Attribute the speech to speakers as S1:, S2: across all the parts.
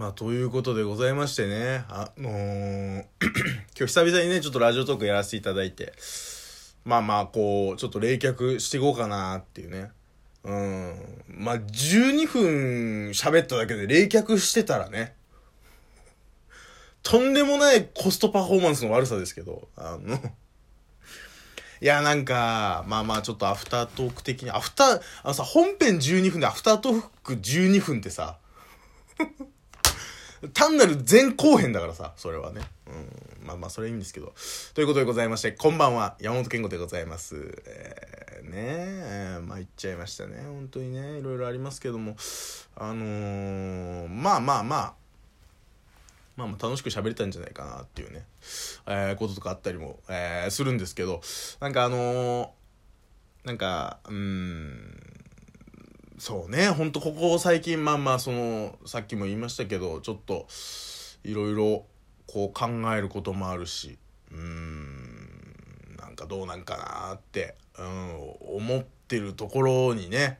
S1: まあ、ということでございましてね、あのー 今日久々にね、ちょっとラジオトークやらせていただいて、まあまあ、こう、ちょっと冷却していこうかなっていうね。うん。まあ、12分喋っただけで冷却してたらね、とんでもないコストパフォーマンスの悪さですけど、あの、いや、なんか、まあまあ、ちょっとアフタートーク的に、アフター、あのさ、本編12分でアフタートーク12分ってさ、単なる前後編だからさ、それはね。うん。まあまあ、それはいいんですけど。ということでございまして、こんばんは、山本健吾でございます。えー、ねえ、まあ言っちゃいましたね。本当にね、いろいろありますけども、あのー、まあまあまあ、まあまあ楽しく喋れたんじゃないかなっていうね、えー、こととかあったりも、えー、するんですけど、なんかあのー、なんか、うーん、そうね、ほんとここ最近、まあまあその、さっきも言いましたけど、ちょっと、いろいろ、こう考えることもあるし、うーん、なんかどうなんかなって、うん、思ってるところにね、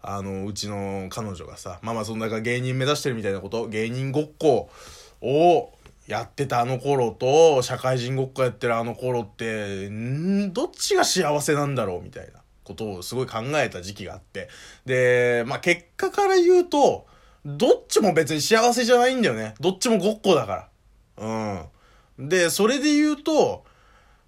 S1: あの、うちの彼女がさ、まあまあその中芸人目指してるみたいなこと、芸人ごっこをやってたあの頃と、社会人ごっこやってるあの頃って、んどっちが幸せなんだろうみたいな。ことをすごい考えた時期があって。で、まあ結果から言うと、どっちも別に幸せじゃないんだよね。どっちもごっこだから。うん。で、それで言うと、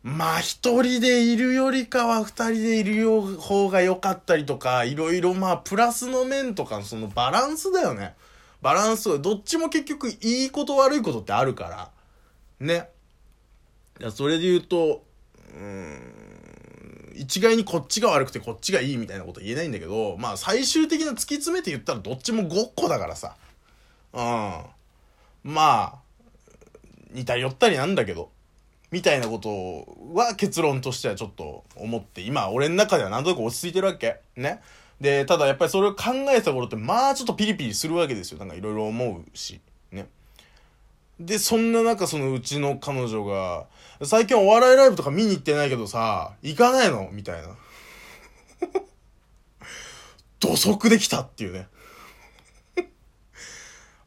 S1: まあ一人でいるよりかは二人でいる方が良かったりとか、いろいろまあプラスの面とかそのバランスだよね。バランス、どっちも結局いいこと悪いことってあるから。ね。いや、それで言うと、うん、一概にこっちが悪くてこっちがいいみたいなこと言えないんだけど、まあ最終的な突き詰めて言ったらどっちもごっこだからさ。うん。まあ、似たり寄ったりなんだけど。みたいなことは結論としてはちょっと思って、今俺の中ではなんとなく落ち着いてるわけ。ね。で、ただやっぱりそれを考えた頃って、まあちょっとピリピリするわけですよ。なんかいろいろ思うし。で、そんな中そのうちの彼女が、最近お笑いライブとか見に行ってないけどさ、行かないの？みたいな。土足できたっていうね。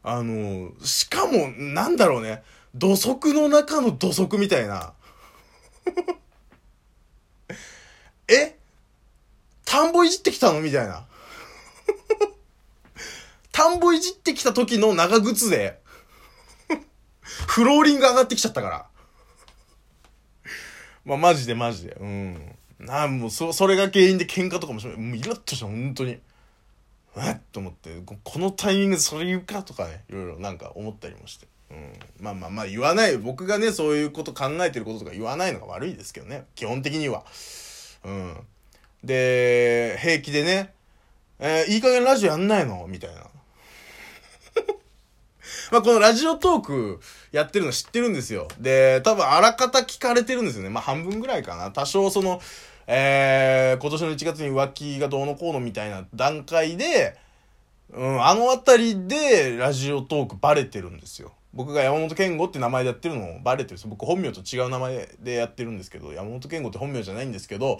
S1: あの、しかも、なんだろうね。土足の中の土足みたいな。え？田んぼいじってきたの？みたいな。田んぼいじってきた時の長靴で、フローリング上がってきちゃったから。まあ、マジでマジで。うん。なあ、もう、そ、それが原因で喧嘩とかもしない。もうイラッとした、本当に。えっ？と思って、このタイミングでそれ言うかとかね、いろいろなんか思ったりもして。うん。まあまあまあ言わない。僕がね、そういうこと考えてることとか言わないのが悪いですけどね。基本的には。うん。で、平気でね、えーいい加減ラジオやんないの？みたいな。まあこのラジオトークやってるの知ってるんですよ。で、多分あらかた聞かれてるんですよね。まあ半分ぐらいかな。多少その、えー、今年の1月に浮気がどうのこうのみたいな段階で、うん、あのあたりでラジオトークバレてるんですよ。僕が山本健吾って名前でやってるのバレてるんですよ。僕本名と違う名前でやってるんですけど、山本健吾って本名じゃないんですけど、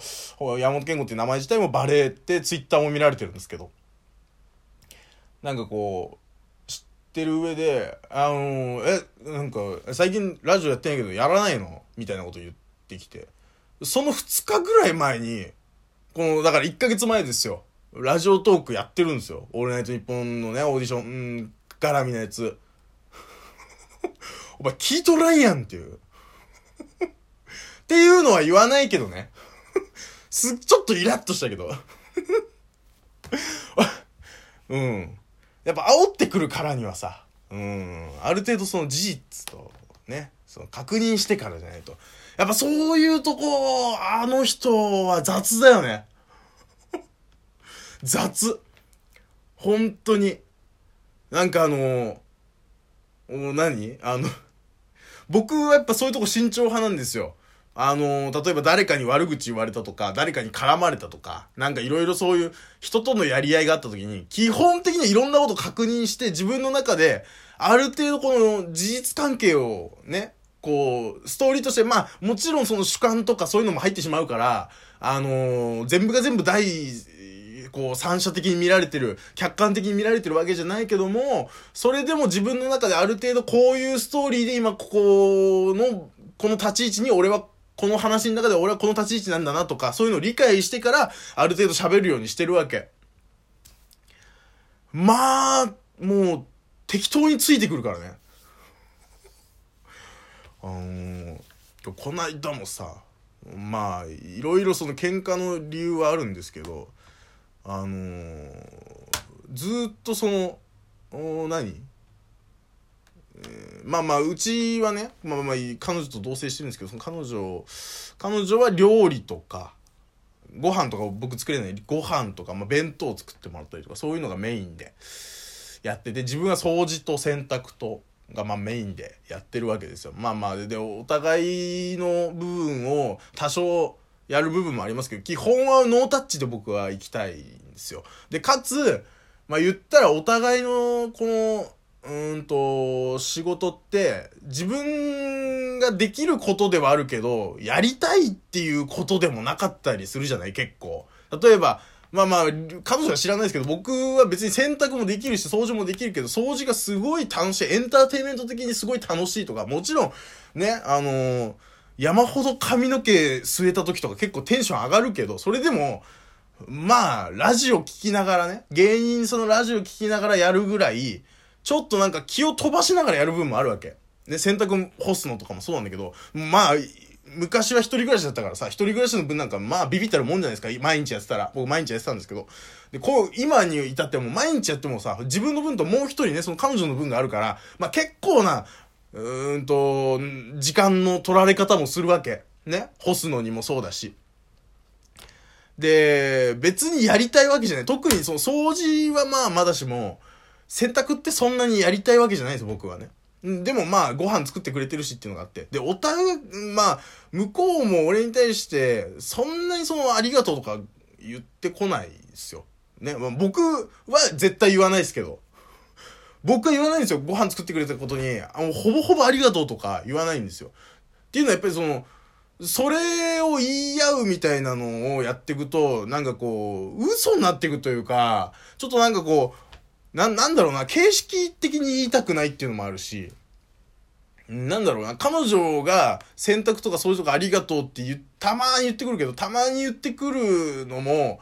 S1: 山本健吾って名前自体もバレて、ツイッターも見られてるんですけど。なんかこう、ってる上で、あのえ、なんか、最近ラジオやってんやけど、やらないの？みたいなこと言ってきて。その2日ぐらい前に、この、だから1ヶ月前ですよ。ラジオトークやってるんですよ。オールナイトニッポンのね、オーディション、うん、絡みのやつ。お前聞いとらんやんっていう。っていうのは言わないけどね。す、ちょっとイラッとしたけど。うん。やっぱ煽ってくるからにはさ、うん、ある程度その事実とね、その確認してからじゃないと。やっぱそういうとこ、あの人は雑だよね。雑。本当に。なんかあの、お何？あの、僕はやっぱそういうとこ慎重派なんですよ。あの、例えば誰かに悪口言われたとか、誰かに絡まれたとか、なんかいろいろそういう人とのやり合いがあった時に、基本的にはいろんなこと確認して自分の中で、ある程度この事実関係をね、こう、ストーリーとして、まあ、もちろんその主観とかそういうのも入ってしまうから、あの全部が全部大、こう三者的に見られてる、客観的に見られてるわけじゃないけども、それでも自分の中である程度こういうストーリーで今ここの、この立ち位置に俺はこの話の中で俺はこの立ち位置なんだなとか、そういうのを理解してから、ある程度喋るようにしてるわけ。まあ、もう、適当についてくるからね。あのー、この間もさ、まあ、いろいろその喧嘩の理由はあるんですけど、あのー、ずっとその、お何？えー、まあまあ、うちはね、まあまあ、彼女と同棲してるんですけど、その彼女、彼女は料理とか、ご飯とか僕作れないご飯とか、まあ、弁当を作ってもらったりとかそういうのがメインでやってて自分は掃除と洗濯とがまあメインでやってるわけですよ。まあまあでお互いの部分を多少やる部分もありますけど基本はノータッチで僕は行きたいんですよ。でかつまあ言ったらお互いのこのうんと、仕事って自分ができることではあるけど、やりたいっていうことでもなかったりするじゃない結構。例えば、まあまあ、彼女は知らないですけど、僕は別に洗濯もできるし、掃除もできるけど、掃除がすごい楽しい、エンターテイメント的にすごい楽しいとか、もちろん、ね、あのー、山ほど髪の毛据えた時とか結構テンション上がるけど、それでも、まあ、ラジオ聞きながらね、芸人そのラジオ聞きながらやるぐらい、ちょっとなんか気を飛ばしながらやる部分もあるわけ。で、洗濯干すのとかもそうなんだけど、まあ、昔は一人暮らしだったからさ、一人暮らしの分なんかまあビビったるもんじゃないですか。毎日やってたら。僕毎日やってたんですけど。で、こう、今に至っても毎日やってもさ、自分の分ともう一人ね、その彼女の分があるから、まあ結構な、うーんと、時間の取られ方もするわけ。ね？干すのにもそうだし。で、別にやりたいわけじゃない。特にその掃除はまあまだしも、洗濯ってそんなにやりたいわけじゃないです僕はね。でもまあ、ご飯作ってくれてるしっていうのがあって。で、お互い、まあ、向こうも俺に対して、そんなにその、ありがとうとか言ってこないですよ。ね。まあ、僕は絶対言わないですけど。僕は言わないんですよ。ご飯作ってくれたことに、あの、ほぼほぼありがとうとか言わないんですよ。っていうのはやっぱりその、それを言い合うみたいなのをやっていくと、なんかこう、嘘になっていくというか、ちょっとなんかこう、な、なんだろうな、形式的に言いたくないっていうのもあるし、なんだろうな、彼女が選択とかそういうとこありがとうって言たまに言ってくるけど、たまに言ってくるのも、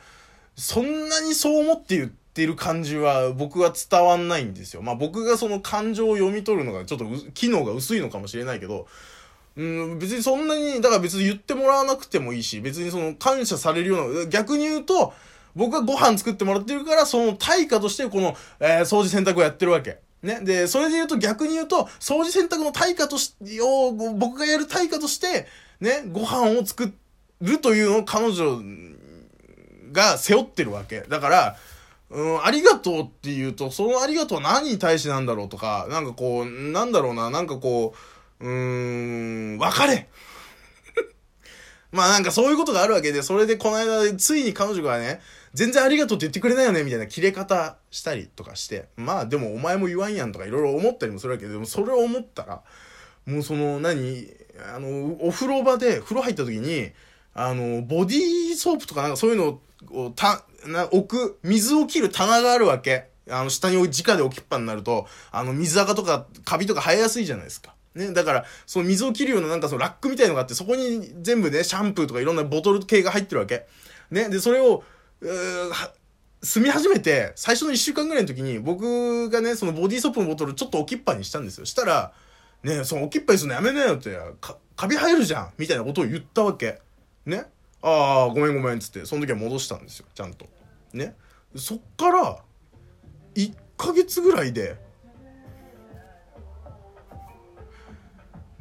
S1: そんなにそう思って言ってる感じは僕は伝わんないんですよ。まあ僕がその感情を読み取るのがちょっと機能が薄いのかもしれないけど、うん、別にそんなに、だから別に言ってもらわなくてもいいし、別にその感謝されるような、逆に言うと、僕はご飯作ってもらってるから、その対価としてこの、えー、掃除洗濯をやってるわけ。ね。で、それで言うと逆に言うと、掃除洗濯の対価とし、を、僕がやる対価として、ね、ご飯を作るというのを彼女が背負ってるわけ。だから、うん、ありがとうって言うと、そのありがとうは何に対してなんだろうとか、なんかこう、なんだろうな、なんかこう、うーん、別れ まあなんかそういうことがあるわけで、それでこの間、ついに彼女がね、全然ありがとうって言ってくれないよねみたいな切れ方したりとかして、まあでもお前も言わんやんとかいろいろ思ったりもするわけで、でもそれを思ったら、もうその何、あの、お風呂場で風呂入った時に、あの、ボディーソープとかなんかそういうのを、た、な、置く、水を切る棚があるわけ。あの、下に直で置きっぱになると、あの、水垢とかカビとか生えやすいじゃないですか。ね、だから、その水を切るようななんかそのラックみたいのがあって、そこに全部ね、シャンプーとかいろんなボトル系が入ってるわけ。ね、で、それを、住み始めて、最初の1週間ぐらいの時に、僕がね、そのボディーソープのボトルちょっと置きっぱにしたんですよ。したら、ね、その置きっぱにするのやめなよって、か、カビ生えるじゃんみたいなことを言ったわけ。ね。ああ、ごめんごめんっつって、その時は戻したんですよ。ちゃんと。ね。そっから、1ヶ月ぐらいで、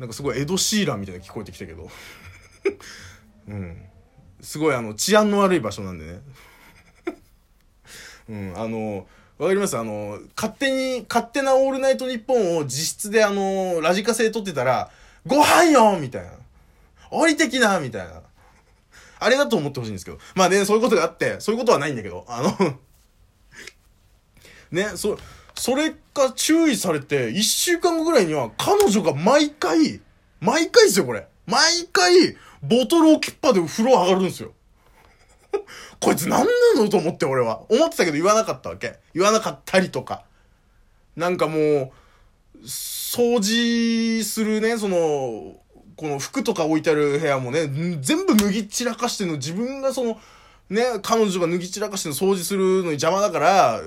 S1: なんかすごいエド・シーランみたいな聞こえてきたけど うんすごいあの治安の悪い場所なんでねうんあのわかります？あの勝手に勝手な「オールナイトニッポン」を自室であのラジカセで撮ってたら「ご飯よ!」みたいな「降りてきな!」みたいな。あれだと思ってほしいんですけど。まあねそういうことがあってそういうことはないんだけどあの ねそそれが注意されて1週間後ぐらいには彼女が毎回毎回ですよこれ。毎回ボトル置きっぱで風呂上がるんですよ。こいつ何なのと思って俺は。思ってたけど言わなかったわけ。言わなかったりとか。なんかもう、掃除するね、その、この服とか置いてある部屋もね、全部脱ぎ散らかしてんの、自分がその、ね、彼女が脱ぎ散らかしての掃除するのに邪魔だから、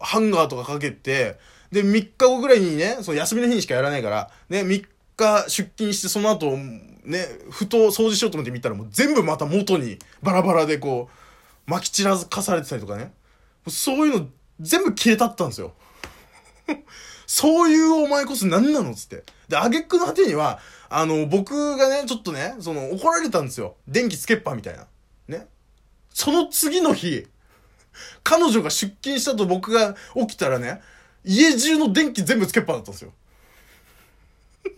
S1: ハンガーとかかけて、で、3日後ぐらいにね、その休みの日にしかやらないから、ね、3日出勤してその後、ね、ふと掃除しようと思って見たらもう全部また元にバラバラでこう、撒き散らかされてたりとかね。そういうの全部消えたったんですよ。そういうお前こそ何なのつって。で、あげくの果てには、あの、僕がね、ちょっとね、その、怒られたんですよ。電気つけっぱみたいな。ね。その次の日、彼女が出勤したと僕が起きたらね、家中の電気全部つけっぱだったんですよ。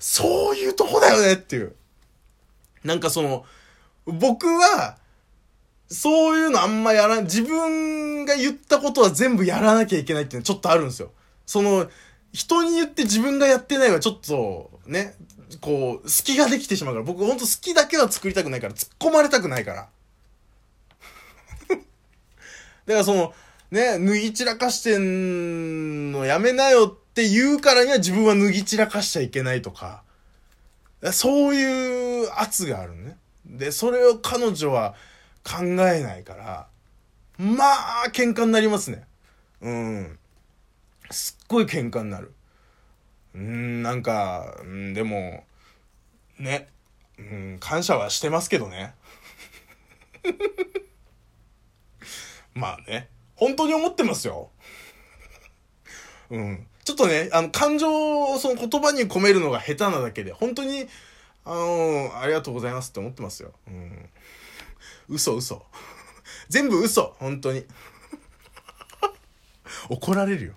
S1: そういうとこだよねっていう。なんかその、僕は、そういうのあんまやらん、自分が言ったことは全部やらなきゃいけないっていうのはちょっとあるんですよ。その、人に言って自分がやってないはちょっと、ね、こう、隙ができてしまうから、僕ほんと好きだけは作りたくないから、突っ込まれたくないから。だからその、ね、脱ぎ散らかしてんのやめなよって言うからには自分は脱ぎ散らかしちゃいけないとか、そういう圧があるね。で、それを彼女は考えないから、まあ、喧嘩になりますね。うん。すっごい喧嘩になる。うん、なんか、うん、でも、ね、うん、感謝はしてますけどね。まあね。本当に思ってますよ。うん。ちょっとね、あの、感情をその言葉に込めるのが下手なだけで、本当に、あの、ありがとうございますって思ってますよ。うん。嘘嘘。全部嘘、本当に。怒られるよ。